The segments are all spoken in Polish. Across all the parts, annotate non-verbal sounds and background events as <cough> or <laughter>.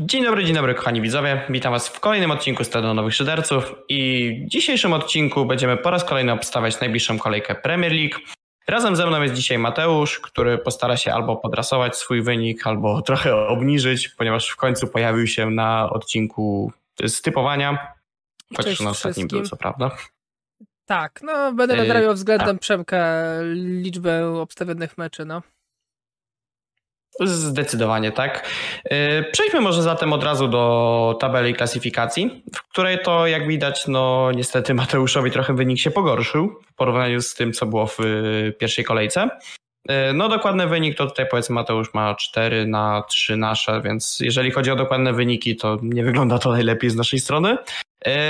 Dzień dobry, dzień dobry kochani widzowie. Witam Was w kolejnym odcinku Stado Nowych Szyderców i w dzisiejszym odcinku będziemy po raz kolejny obstawiać najbliższą kolejkę Premier League. Razem ze mną jest dzisiaj Mateusz, który postara się albo podrasować swój wynik, albo <laughs> trochę obniżyć, ponieważ w końcu pojawił się na odcinku z typowania. Chociaż na ostatnim był, co prawda. Tak, no będę nadrabiał względem Przemka liczbę obstawionych meczy, no. Zdecydowanie tak. E, przejdźmy może zatem od razu do tabeli klasyfikacji, w której to jak widać, no niestety Mateuszowi trochę wynik się pogorszył w porównaniu z tym, co było w e, pierwszej kolejce. E, no dokładny wynik to tutaj powiedzmy Mateusz ma 4 na 3 nasze, więc jeżeli chodzi o dokładne wyniki, to nie wygląda to najlepiej z naszej strony.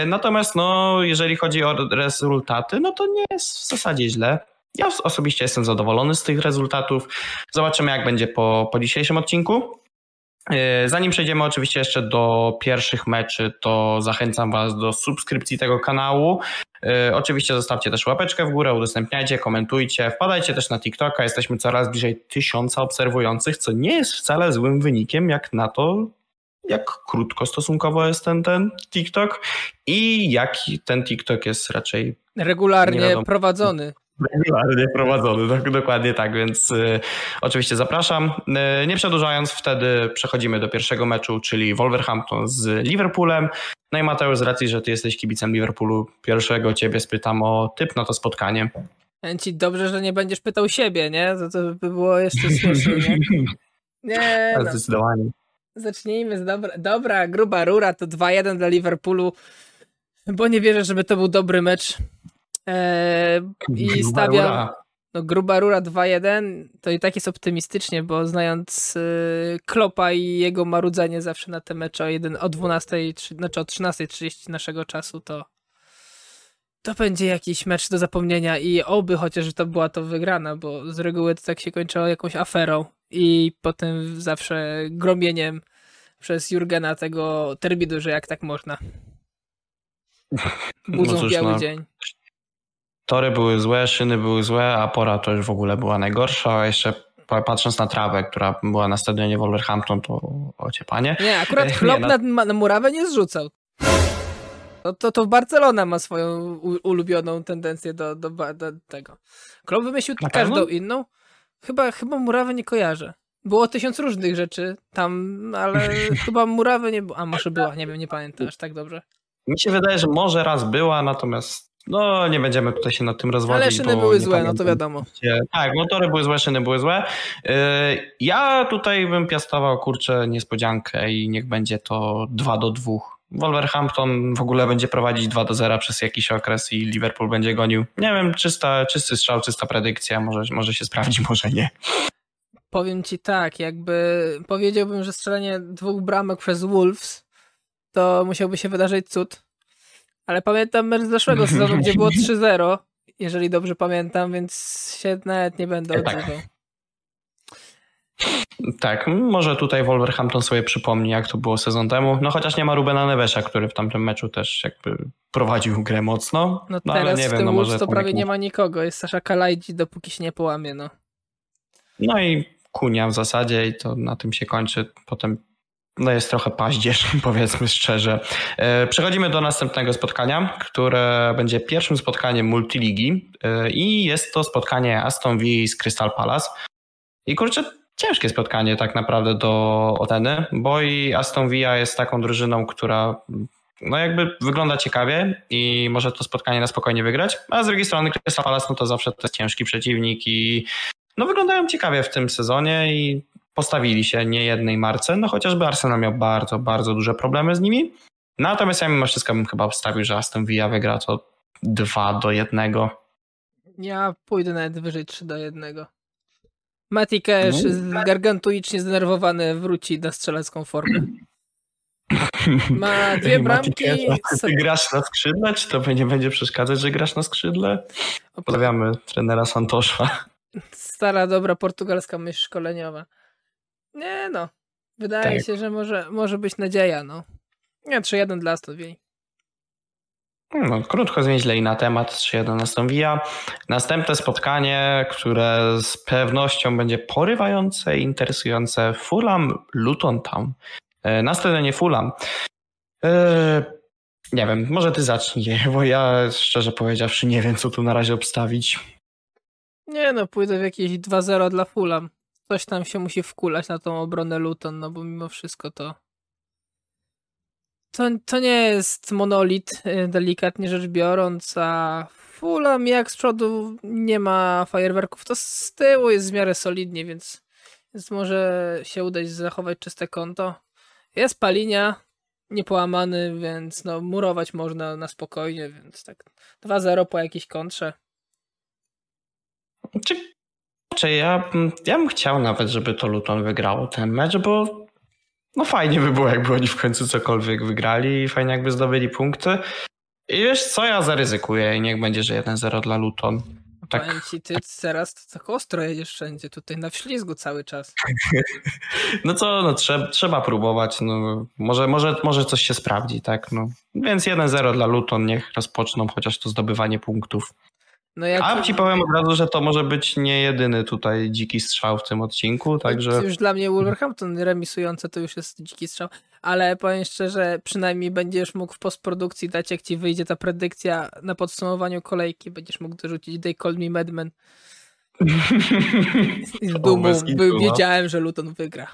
Natomiast no, jeżeli chodzi o rezultaty, no to nie jest w zasadzie źle. Ja osobiście jestem zadowolony z tych rezultatów. Zobaczymy, jak będzie po, po dzisiejszym odcinku. E, zanim przejdziemy oczywiście jeszcze do pierwszych meczy, to zachęcam Was do subskrypcji tego kanału. E, oczywiście zostawcie też łapeczkę w górę, udostępniajcie, komentujcie, wpadajcie też na TikToka. Jesteśmy coraz bliżej tysiąca obserwujących, co nie jest wcale złym wynikiem, jak na to, jak krótko stosunkowo jest ten, ten TikTok i jaki ten TikTok jest raczej regularnie prowadzony. Regularnie prowadzony, tak, dokładnie tak, więc y, oczywiście zapraszam. Y, nie przedłużając, wtedy przechodzimy do pierwszego meczu, czyli Wolverhampton z Liverpoolem. No i Mateusz, z racji, że ty jesteś kibicem Liverpoolu, pierwszego ciebie spytam o typ na to spotkanie. Ci dobrze, że nie będziesz pytał siebie, nie? To, to by było jeszcze śmiesznie, nie? <laughs> Nie, no. Zdecydowanie. Zacznijmy z dobra, dobra gruba rura, to 2-1 dla Liverpoolu, bo nie wierzę, żeby to był dobry mecz. Eee, I stawiam. No, gruba rura 2-1 to i tak jest optymistycznie, bo znając y, Klopa i jego marudzenie zawsze na te mecze o, 1, o 12, znaczy o 13.30 naszego czasu, to to będzie jakiś mecz do zapomnienia i oby chociaż to była to wygrana, bo z reguły to tak się kończyło jakąś aferą i potem zawsze gromieniem przez Jurgena tego terminu, że jak tak można. Budzą no cóż, biały no. dzień. Tory były złe, szyny były złe, a pora to już w ogóle była najgorsza, a jeszcze patrząc na trawę, która była na stadionie Wolverhampton, to ociepanie. Nie, akurat <laughs> chlop nie, no... na, na murawę nie zrzucał. To, to, to Barcelona ma swoją ulubioną tendencję do, do, do tego. Klub wymyślił na każdą pewno? inną. Chyba, chyba murawę nie kojarzę. Było tysiąc różnych rzeczy tam, ale <laughs> chyba murawy nie było. A może była, nie wiem, nie pamiętam aż tak dobrze. Mi się wydaje, że może raz była, natomiast no, nie będziemy tutaj się nad tym rozwodzić. Ale szyny były złe, no to wiadomo. Tak, motory były złe, szyny były złe. Y, ja tutaj bym piastował, kurczę, niespodziankę i niech będzie to 2 do 2. Wolverhampton w ogóle będzie prowadzić 2 do 0 przez jakiś okres i Liverpool będzie gonił. Nie wiem, czysta, czysty strzał, czysta predykcja, może, może się sprawdzi, <laughs> może nie. Powiem ci tak, jakby powiedziałbym, że strzelenie dwóch bramek przez Wolves to musiałby się wydarzyć cud ale pamiętam mecz z zeszłego sezonu, gdzie było <laughs> 3-0, jeżeli dobrze pamiętam, więc się nawet nie będę tak. odzywał. Tak, może tutaj Wolverhampton sobie przypomni, jak to było sezon temu. No chociaż nie ma Rubena Nevesa, który w tamtym meczu też jakby prowadził grę mocno. No, no teraz ale nie w wiem, no może to prawie nie ma nikogo. Jest Sasza Kalajdi, dopóki się nie połamie, no. No i Kunia w zasadzie i to na tym się kończy. Potem no jest trochę paździerz, <laughs> powiedzmy szczerze. E, przechodzimy do następnego spotkania, które będzie pierwszym spotkaniem multiligi e, i jest to spotkanie Aston Villa z Crystal Palace. I kurczę, ciężkie spotkanie tak naprawdę do oceny, bo i Aston Villa jest taką drużyną, która no jakby wygląda ciekawie i może to spotkanie na spokojnie wygrać, a z drugiej strony Crystal Palace no to zawsze to jest ciężki przeciwnik i no wyglądają ciekawie w tym sezonie i postawili się niejednej marce, no chociażby Arsenal miał bardzo, bardzo duże problemy z nimi. Natomiast ja mimo wszystko bym chyba obstawił, że Aston Villa wygra to 2 do 1. Ja pójdę nawet wyżej 3 do 1. Mati Cash no. gargantuicznie zdenerwowany wróci na strzelecką formę. <laughs> Ma dwie bramki. Ty grasz na skrzydle, czy to nie będzie przeszkadzać, że grasz na skrzydle? Pozdrawiamy trenera Santosza. Stara, dobra portugalska myśl szkoleniowa. Nie no. Wydaje tak. się, że może, może być nadzieja, no. Nie, 3-1 dla Aston Villa. No, krótko, zwięźle i na temat 3-1 Aston Villa. Następne spotkanie, które z pewnością będzie porywające i interesujące Fulham Luton Town. Na stadionie Fulham. Nie wiem, może ty zacznij, <laughs> bo ja szczerze powiedziawszy nie wiem, co tu na razie obstawić. Nie no, pójdę w jakieś 2-0 dla Fulham. Coś tam się musi wkulać na tą obronę Luton, no bo mimo wszystko to to, to nie jest monolit, y, delikatnie rzecz biorąc, a Fulham jak z przodu nie ma fajerwerków, to z tyłu jest w miarę solidnie, więc, więc może się udać zachować czyste konto. Jest Palinia, niepołamany, więc no murować można na spokojnie, więc tak 2-0 po jakiejś kontrze. Czy, czy ja, ja bym chciał nawet, żeby to Luton wygrało ten mecz, bo no fajnie by było, jakby oni w końcu cokolwiek wygrali i fajnie jakby zdobyli punkty. I wiesz co, ja zaryzykuję i niech będzie, że 1-0 dla Luton. Tak, Powiem ci, ty teraz to tak ostro jedziesz wszędzie, tutaj na wślizgu cały czas. <laughs> no co, no trzeba, trzeba próbować, no może, może, może coś się sprawdzi, tak, no. Więc 1-0 dla Luton, niech rozpoczną chociaż to zdobywanie punktów. No jak... A ci powiem od razu, że to może być nie jedyny tutaj dziki strzał w tym odcinku, także... Już dla mnie Wolverhampton remisujące to już jest dziki strzał, ale powiem szczerze, przynajmniej będziesz mógł w postprodukcji dać, jak ci wyjdzie ta predykcja na podsumowaniu kolejki, będziesz mógł dorzucić They Call Me Madman. <laughs> Z dumą, no. wiedziałem, że Luton wygra.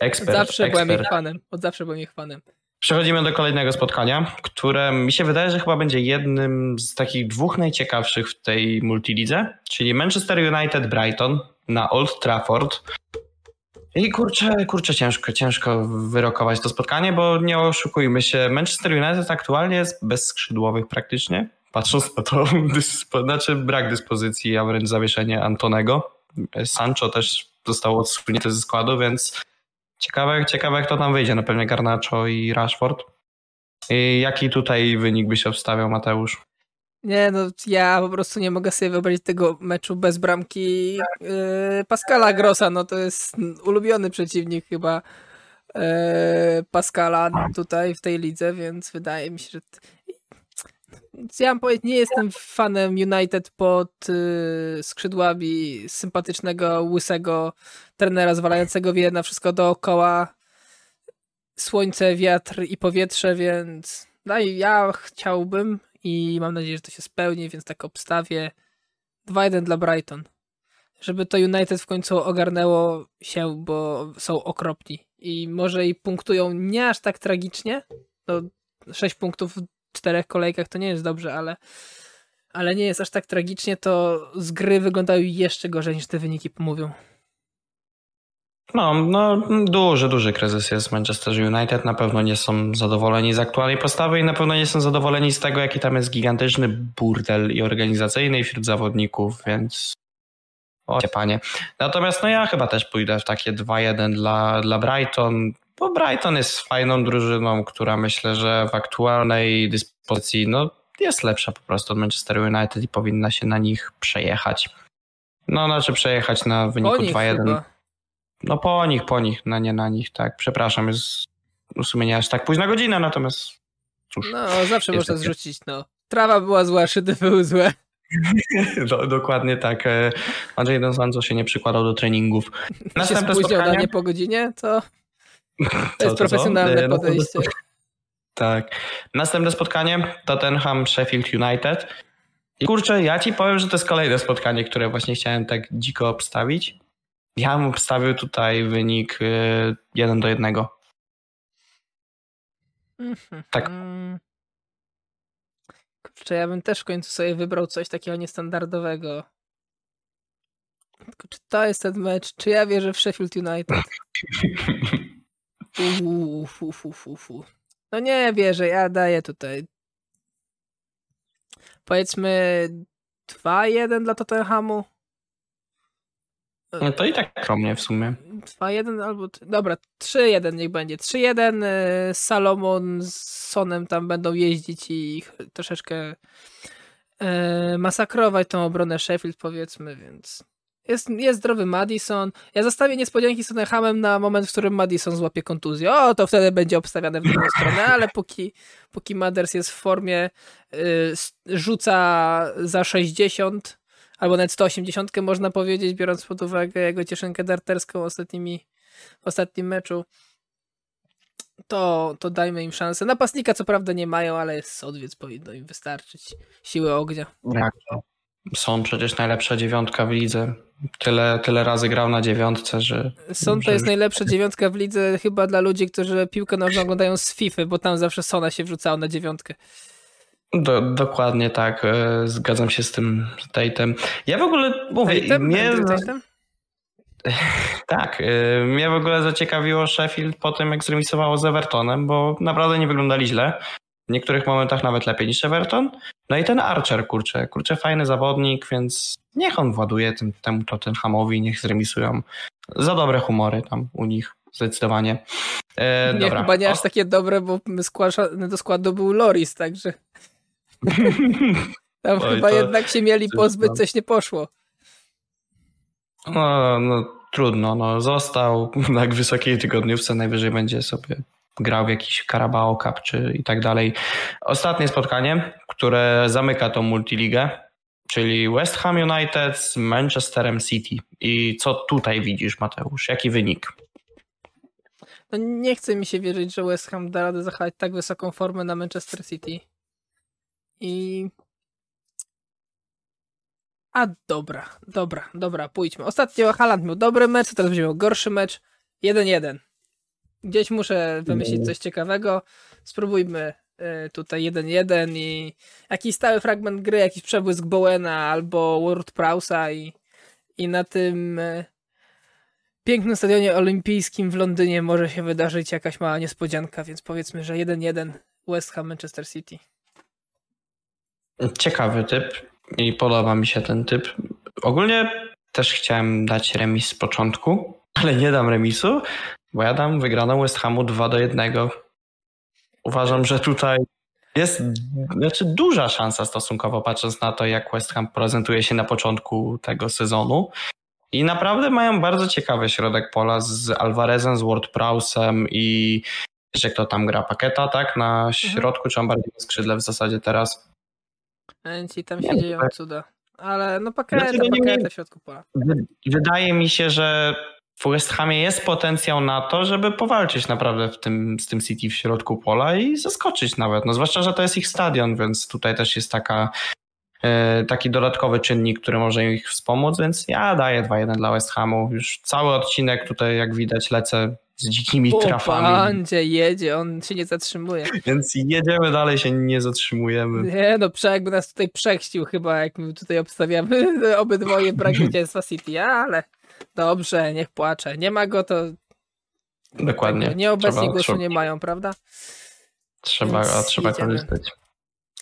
Ekspert, zawsze ekspert. byłem ich fanem, od zawsze byłem ich fanem. Przechodzimy do kolejnego spotkania, które mi się wydaje, że chyba będzie jednym z takich dwóch najciekawszych w tej multilidze, czyli Manchester United Brighton na Old Trafford. I kurczę, kurczę, ciężko, ciężko wyrokować to spotkanie, bo nie oszukujmy się, Manchester United aktualnie jest bez skrzydłowych praktycznie, patrząc na to, <laughs> dyspo, znaczy brak dyspozycji, a wręcz zawieszenie Antonego. Sancho też został odsunięty ze składu, więc Ciekawe, ciekawe jak to tam wyjdzie. No pewnie Garnacho i Rashford. I jaki tutaj wynik by się obstawiał, Mateusz? Nie, no ja po prostu nie mogę sobie wyobrazić tego meczu bez bramki yy, Pascala Grossa. No to jest ulubiony przeciwnik chyba yy, Pascala tutaj w tej lidze, więc wydaje mi się, że ja mam powiedzieć, nie jestem fanem United pod y, skrzydłami sympatycznego, łysego trenera zwalającego wie na wszystko dookoła. Słońce, wiatr i powietrze, więc no i ja chciałbym i mam nadzieję, że to się spełni, więc tak obstawię 2-1 dla Brighton. Żeby to United w końcu ogarnęło się, bo są okropni. I może i punktują nie aż tak tragicznie. No, 6 punktów czterech kolejkach to nie jest dobrze, ale, ale nie jest aż tak tragicznie, to z gry wyglądają jeszcze gorzej niż te wyniki mówią. No, no, duży, duży kryzys jest Manchester United. Na pewno nie są zadowoleni z aktualnej postawy i na pewno nie są zadowoleni z tego, jaki tam jest gigantyczny burdel i organizacyjny wśród zawodników, więc o panie. Natomiast no ja chyba też pójdę w takie 2-1 dla, dla Brighton bo Brighton jest fajną drużyną, która myślę, że w aktualnej dyspozycji no, jest lepsza po prostu od Manchester United i powinna się na nich przejechać. No, znaczy przejechać na wyniku 2-1. No po nich, po nich, no nie na nich, tak. Przepraszam, jest w sumie nie aż tak późna godzina, natomiast cóż. No, zawsze można takie... zrzucić, no. Trawa była zła, szydy były złe. <laughs> Do, dokładnie tak. E, Andrzej Don Sancho się nie przykładał do treningów. Następne się spotkanie... nie po godzinie, to <laughs> to jest profesjonalne no, podejście. Tak. Następne spotkanie Tottenham Sheffield United. I kurczę, ja ci powiem, że to jest kolejne spotkanie, które właśnie chciałem tak dziko obstawić. Ja bym obstawił tutaj wynik 1 y, do 1. Tak. Kurczę, ja bym też w końcu sobie wybrał coś takiego niestandardowego. Tylko czy to jest ten mecz? Czy ja wierzę w Sheffield United? <laughs> Uf, uf, uf, uf, uf. No nie wierzę, ja daję tutaj powiedzmy 2-1 dla Tottenhamu. No to i tak skromnie w sumie. 2-1 albo... Dobra, 3-1 niech będzie. 3-1 y, Salomon z Sonem tam będą jeździć i ich troszeczkę y, masakrować tą obronę Sheffield powiedzmy, więc jest, jest zdrowy Madison. Ja zostawię niespodzianki z Tottenhamem na moment, w którym Madison złapie kontuzję. O, to wtedy będzie obstawiane w drugą stronę, ale póki, póki Maders jest w formie, y, rzuca za 60 albo nawet 180 można powiedzieć, biorąc pod uwagę jego cieszynkę darterską ostatnimi, w ostatnim meczu. to, to dajmy im szansę. Napastnika co prawda nie mają, ale jest odwiec, powinno im wystarczyć. Siły ognia. Jak to? Są przecież najlepsza dziewiątka w lidze. Tyle, tyle razy grał na dziewiątce, że. Son to jest najlepsza dziewiątka w lidze chyba dla ludzi, którzy piłkę nożną oglądają z FIFA, bo tam zawsze Sona się wrzucało na dziewiątkę. Do, dokładnie tak, e, zgadzam się z tym Tatem. Ja w ogóle mówię, Tatem? mnie... Tatem? <laughs> Tak, y, mnie w ogóle zaciekawiło Sheffield po tym, jak zremisowało z Evertonem, bo naprawdę nie wyglądali źle. W niektórych momentach nawet lepiej niż Everton. No i ten Archer, kurczę, kurczę, fajny zawodnik, więc niech on właduje tym, temu Tottenhamowi, niech zremisują. Za dobre humory tam u nich, zdecydowanie. E, nie, dobra. chyba nie aż takie dobre, bo skłaszany do składu był Loris, także <laughs> tam Oj, chyba jednak się mieli pozbyć, coś nie poszło. No, no trudno, no został <laughs> na wysokiej tygodniówce, najwyżej będzie sobie grał w jakiś Carabao Cup czy i tak dalej. Ostatnie spotkanie, które zamyka tą multiligę, czyli West Ham United z Manchesterem City. I co tutaj widzisz, Mateusz? Jaki wynik? No nie chce mi się wierzyć, że West Ham da radę zachować tak wysoką formę na Manchester City. I a dobra, dobra, dobra, pójdźmy. Ostatnio Haland miał dobry mecz, teraz będzie miał gorszy mecz. 1-1. Gdzieś muszę wymyślić coś ciekawego. Spróbujmy y, tutaj 1-1 i jakiś stały fragment gry, jakiś przebłysk Bowena albo Word Prausa i, i na tym y, pięknym stadionie olimpijskim w Londynie może się wydarzyć jakaś mała niespodzianka, więc powiedzmy, że 1-1 West Ham Manchester City. Ciekawy typ i podoba mi się ten typ. Ogólnie też chciałem dać remis z początku, ale nie dam remisu, bo ja dam wygraną West Hamu 2 do 1. Uważam, że tutaj jest znaczy duża szansa stosunkowo, patrząc na to, jak West Ham prezentuje się na początku tego sezonu. I naprawdę mają bardzo ciekawy środek pola z Alvarezem, z Ward-Prowsem i że kto tam gra, Paketa, tak? Na mhm. środku, mhm. czy on bardziej na skrzydle w zasadzie teraz? Ci tam się dzieją cuda. Ale no paketa, znaczy, paketa w środku pola. Wydaje mi się, że w West Hamie jest potencjał na to, żeby powalczyć naprawdę w tym, z tym City w środku pola i zaskoczyć nawet. No zwłaszcza, że to jest ich stadion, więc tutaj też jest taka, e, taki dodatkowy czynnik, który może ich wspomóc, więc ja daję 2-1 dla West Hamu. Już cały odcinek tutaj, jak widać, lecę z dzikimi o, trafami. Pandzie jedzie, on się nie zatrzymuje. Więc jedziemy dalej, się nie zatrzymujemy. Nie no, Przek by nas tutaj przechścił chyba, jak my tutaj obstawiamy <laughs> obydwoje brak <laughs> zwycięstwa City, ale dobrze, niech płacze. Nie ma go, to Dokładnie. Nieobecni trzeba, głosu trzeba, nie mają, prawda? Trzeba, trzeba korzystać.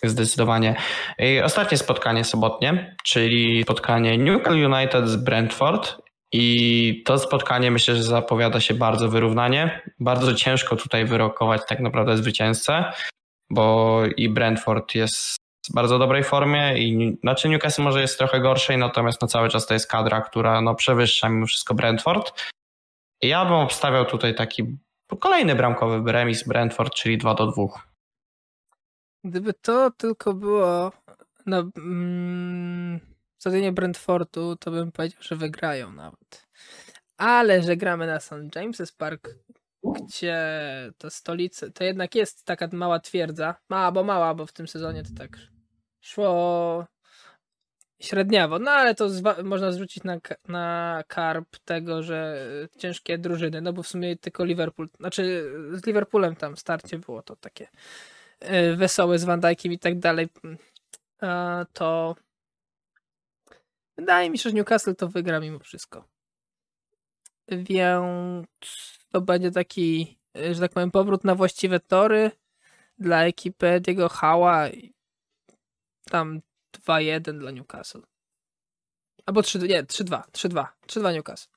Zdecydowanie. I ostatnie spotkanie sobotnie, czyli spotkanie Newcastle United z Brentford i to spotkanie myślę, że zapowiada się bardzo wyrównanie. Bardzo ciężko tutaj wyrokować tak naprawdę zwycięzcę, bo i Brentford jest w bardzo dobrej formie i znaczy Newcastle może jest trochę gorszej, natomiast no cały czas to jest kadra, która no przewyższa mimo wszystko Brentford. Ja bym obstawiał tutaj taki kolejny bramkowy remis Brentford, czyli 2 do 2. Gdyby to tylko było na, mm, stadionie Brentfordu, to bym powiedział, że wygrają nawet. Ale że gramy na St. James's Park, gdzie to stolica, to jednak jest taka mała twierdza. Mała, bo mała, bo w tym sezonie to tak szło średniawo. No ale to można zwrócić na, na karp tego, że ciężkie drużyny, no bo w sumie tylko Liverpool, znaczy z Liverpoolem tam starcie było to takie y, wesołe z Van Dijkiem i tak dalej. To Wydaje mi się, że Newcastle to wygra mimo wszystko. Więc to będzie taki, że tak powiem, powrót na właściwe tory dla ekipy Diego Hała. Tam 2-1 dla Newcastle. Albo 3, nie, 3-2, 3-2, 3-2 Newcastle.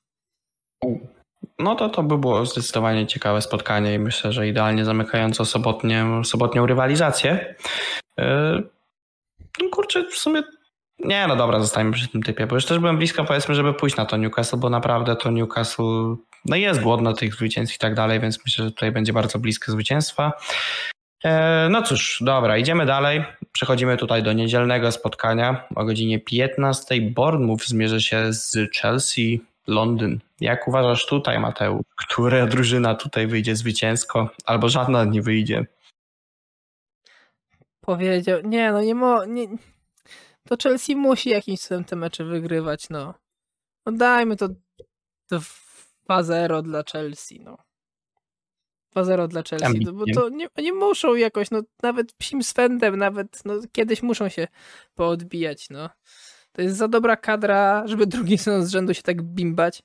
No to to by było zdecydowanie ciekawe spotkanie i myślę, że idealnie zamykające sobotnią, sobotnią rywalizację. Yy, no kurczę, w sumie nie, no dobra, zostańmy przy tym typie, bo już też byłem blisko, powiedzmy, żeby pójść na to Newcastle, bo naprawdę to Newcastle no jest głodno tych zwycięstw i tak dalej, więc myślę, że tutaj będzie bardzo blisko zwycięstwa. E, no cóż, dobra, idziemy dalej. Przechodzimy tutaj do niedzielnego spotkania o godzinie 15. Bournemouth zmierzy się z Chelsea. Londyn. Jak uważasz tutaj, Mateusz? Która drużyna tutaj wyjdzie zwycięsko, albo żadna nie wyjdzie? Powiedział, nie no nie mo, nie, to Chelsea musi jakimś cudem te mecze wygrywać, no. No dajmy to, to 2-0 dla Chelsea, no. 2-0 dla Chelsea, no, bo to nie, nie muszą jakoś, no nawet psim swędem, nawet no, kiedyś muszą się poodbijać, no. To jest za dobra kadra, żeby drugi sezon z rzędu się tak bimbać.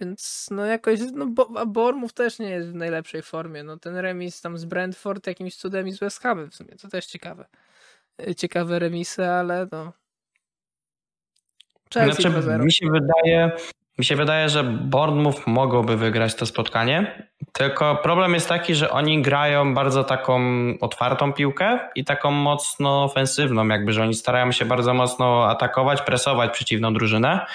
Więc no jakoś, no bo, a Bormów też nie jest w najlepszej formie. No ten remis tam z Brentford jakimś cudem i z West Hamem w sumie, to też ciekawe. Y, ciekawe remisy, ale no. Chelsea znaczy, mi się wydaje, mi się wydaje, że Bournemouth mogłoby wygrać to spotkanie, tylko problem jest taki, że oni grają bardzo taką otwartą piłkę i taką mocno ofensywną, jakby, że oni starają się bardzo mocno atakować, presować przeciwną drużynę.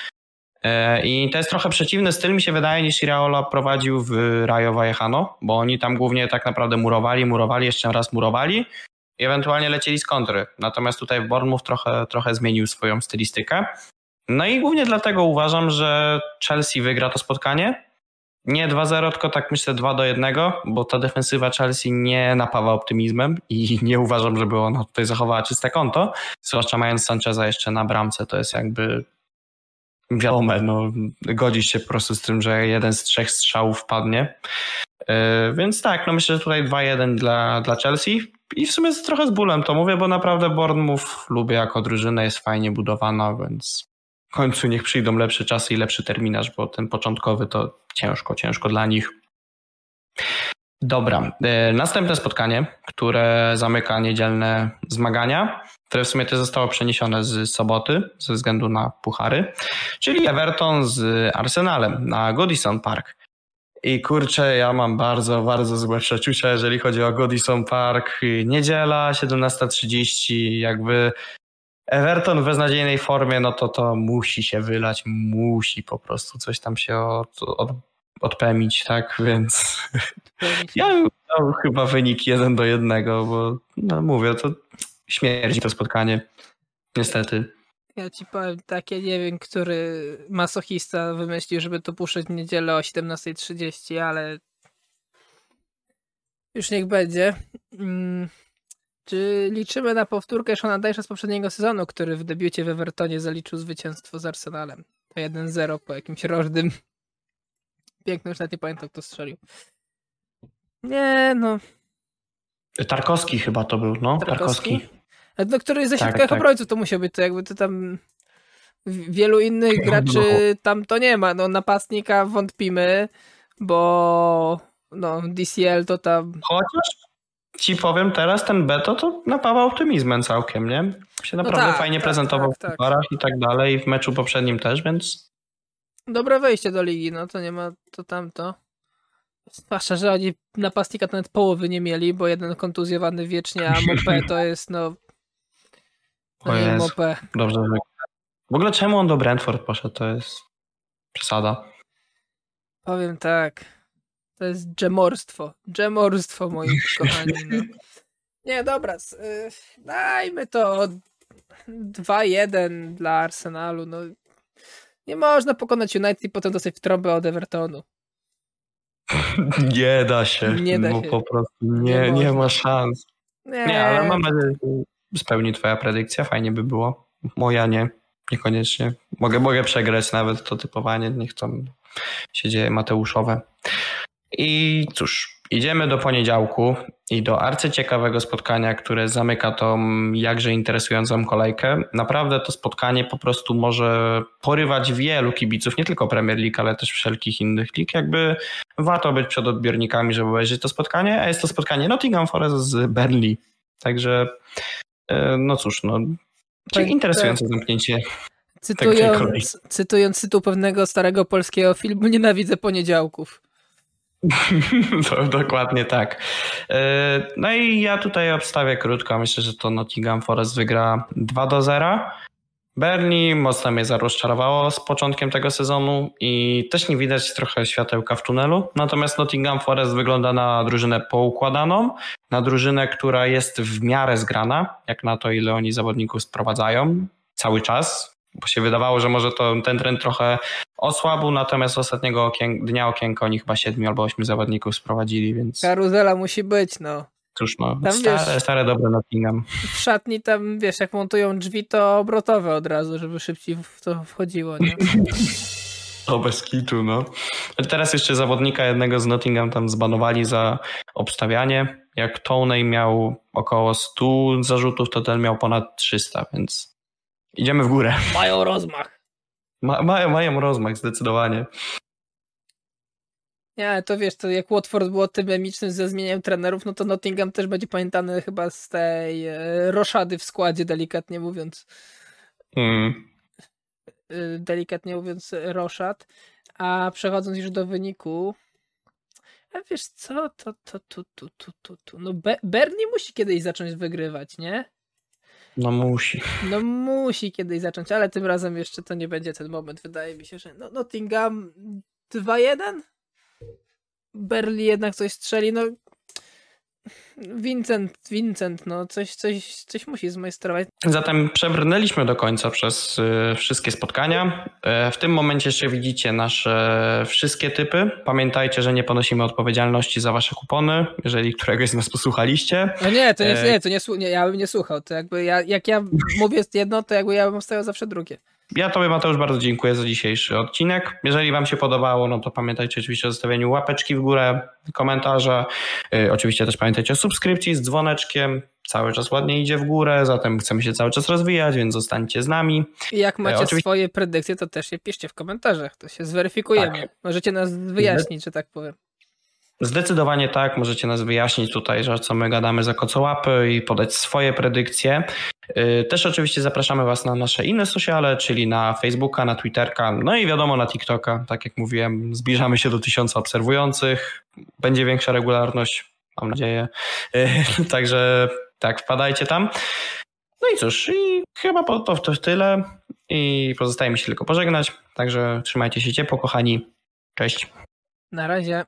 E, I to jest trochę przeciwny styl, mi się wydaje, niż Iraola prowadził w Rayo Vallecano, bo oni tam głównie tak naprawdę murowali, murowali, jeszcze raz murowali i ewentualnie lecieli z kontry. Natomiast tutaj w Bournemouth trochę, trochę zmienił swoją stylistykę. No i głównie dlatego uważam, że Chelsea wygra to spotkanie. Nie 2-0, tylko tak myślę 2 do 1, bo ta defensywa Chelsea nie napawa optymizmem i <laughs> nie uważam, żeby ona tutaj zachowała czyste konto. Zwłaszcza mając Sancheza jeszcze na bramce, to jest jakby wiadomo, no, godzisz się po prostu z tym, że jeden z trzech strzałów padnie. Yy, więc tak, no myślę, że tutaj 2-1 dla, dla Chelsea. I w sumie trochę z bólem to mówię, bo naprawdę Bournemouth lubię jako drużynę, jest fajnie budowana, więc końcu niech przyjdą lepsze czasy i lepszy terminarz, bo ten początkowy to ciężko, ciężko dla nich. Dobra, e, następne spotkanie, które zamyka niedzielne zmagania, które w sumie to zostało przeniesione z soboty ze względu na puchary, czyli Everton z Arsenalem na Goodison Park. I kurczę, ja mam bardzo, bardzo złe przeczucia, jeżeli chodzi o Goodison Park. Niedziela, 17.30, jakby Everton w beznadziejnej formie, no to to musi się wylać, musi po prostu coś tam się od, od, odpemić, tak? Więc ja dał chyba wynik 1 do 1, bo no mówię, to śmierdzi to spotkanie. Niestety. Ja ci powiem tak, ja nie wiem, który masochista wymyślił, żeby to puszczać w niedzielę o 17.30, ale już niech będzie. Hmm. Czy liczymy na powtórkę Shona Dajsza z poprzedniego sezonu, który w debiucie w Evertonie zaliczył zwycięstwo z Arsenalem? To 1-0 po jakimś rożnym. <laughs> Piękny, już nawet nie pamiętam, kto strzelił. Nie, no. Tarkowski chyba to był, no. Tarkowski. Tarkowski. No, który ze środkowych tak, obrońców to musiał być, to jakby to tam wielu innych graczy tam to nie ma. No napastnika wątpimy, bo no DCL to tam... Chociaż ci powiem teraz, ten Beto to napawa optymizmem całkiem, nie? Się no naprawdę no tak, fajnie tak, prezentował tak, w parach i tak dalej, w meczu poprzednim też, więc... Dobre wejście do ligi, no to nie ma to tamto. Zwłaszcza, że oni napastnika to nawet połowy nie mieli, bo jeden kontuzjowany wiecznie, a Mopé <laughs> to jest no... no o Jezu, Dobrze. W ogóle czemu on do Brentford poszedł? To jest przesada. Powiem tak. To jest dżemorstwo. Dżemorstwo, <laughs> moi kochani. No. Nie, dobra. Y, dajmy to 2-1 dla Arsenalu. No, nie można pokonać United i potem dostać w trąbę od Evertonu. <laughs> Nie da się. Nie da no, się. Po prostu nie, nie, nie ma szans. Nie. nie, ale mam nadzieję, że spełni twoja predykcja. Fajnie by było. Moja nie. Niekoniecznie. Mogę, mogę przegrać nawet to typowanie. Niech tam się dzieje Mateuszowe. I cóż, idziemy do poniedziałku i do arcyciekawego spotkania, które zamyka tą jakże interesującą kolejkę. Naprawdę to spotkanie po prostu może porywać wielu kibiców, nie tylko Premier League, ale też wszelkich innych lig. Jakby warto być przed odbiornikami, żeby obejrzeć to spotkanie, a jest to spotkanie Nottingham Forest z Burnley. Także e, no cóż, no, tak, interesujące tak. zamknięcie. Cytując, cytując tytuł pewnego starego polskiego filmu, nienawidzę poniedziałków. <laughs> To, dokładnie tak. E, no i ja tutaj obstawię krótko. Myślę, że to Nottingham Forest wygra 2 do 0. Bernie mocno mnie rozczarowało z początkiem tego sezonu i też nie widać trochę światełka w tunelu. Natomiast Nottingham Forest wygląda na drużynę poukładaną, na drużynę, która jest w miarę zgrana, jak na to, ile oni zawodników sprowadzają cały czas bo się wydawało, że może to ten trend trochę osłabł, natomiast ostatniego okien dnia okienka oni chyba siedmiu albo ośmiu zawodników sprowadzili, więc... Karuzela musi być, no. Cóż no, tam, stare, wiesz, stare dobre Nottingham. W szatni tam, wiesz, jak montują drzwi, to obrotowe od razu, żeby szybciej w to wchodziło, nie? <laughs> To bez kitu, no. Teraz jeszcze zawodnika jednego z Nottingham tam zbanowali za obstawianie. Jak Toney miał około 100 zarzutów, to ten miał ponad 300, więc idziemy w górę. Mają rozmach. Ma, mają, mają rozmach, zdecydowanie. Nie, to wiesz, to jak Watford było tym emicznym ze zmienianiem trenerów, no to Nottingham też będzie pamiętany chyba z tej e, roszady w składzie, delikatnie mówiąc. Mm. E, delikatnie mówiąc, roszad. A przechodząc już do wyniku, a wiesz co, to, to, tu, tu, tu, tu, tu. No Be Bernie musi kiedyś zacząć wygrywać, nie? No musi. No musi kiedyś zacząć, ale tym razem jeszcze to nie będzie ten moment. Wydaje mi się, że no, Nottingham 2-1? Berli jednak coś strzeli, no Vincent, Vincent, no coś, coś, coś musi zmajstrować. Zatem przebrnęliśmy do końca przez y, wszystkie spotkania. Y, w tym momencie jeszcze widzicie nasze wszystkie typy. Pamiętajcie, że nie ponosimy odpowiedzialności za wasze kupony, jeżeli któregoś z nas posłuchaliście. No nie, to nie, e, nie, to nie, nie ja bym nie słuchał. To jakby ja, jak ja mówię jedno, to jakby ja bym stawiał zawsze drugie. Ja Tobie Mateusz bardzo dziękuję za dzisiejszy odcinek. Jeżeli Wam się podobało, no to pamiętajcie oczywiście o zostawieniu łapeczki w górę, komentarza. Yy, oczywiście też pamiętajcie o subskrypcji z dzwoneczkiem. Cały czas ładnie idzie w górę, zatem chcemy się cały czas rozwijać, więc zostańcie z nami. I jak macie oczywiście... swoje predykcje, to też je piszcie w komentarzach, to się zweryfikujemy. Tak. Możecie nas wyjaśnić, że tak powiem. Zdecydowanie tak, możecie nas wyjaśnić tutaj, że co my gadamy za kocołapy i podać swoje predykcje. Y, też oczywiście zapraszamy Was na nasze inne sociale, czyli na Facebooka, na Twitterka, no i wiadomo na TikToka. Tak jak mówiłem, zbliżamy się do tysiąca obserwujących. Będzie większa regularność, mam nadzieję. Y, <laughs> także tak, wpadajcie tam. No i cóż, i chyba to, to tyle. I pozostaje mi się tylko pożegnać. Także trzymajcie się ciepło, kochani. Cześć. Na razie.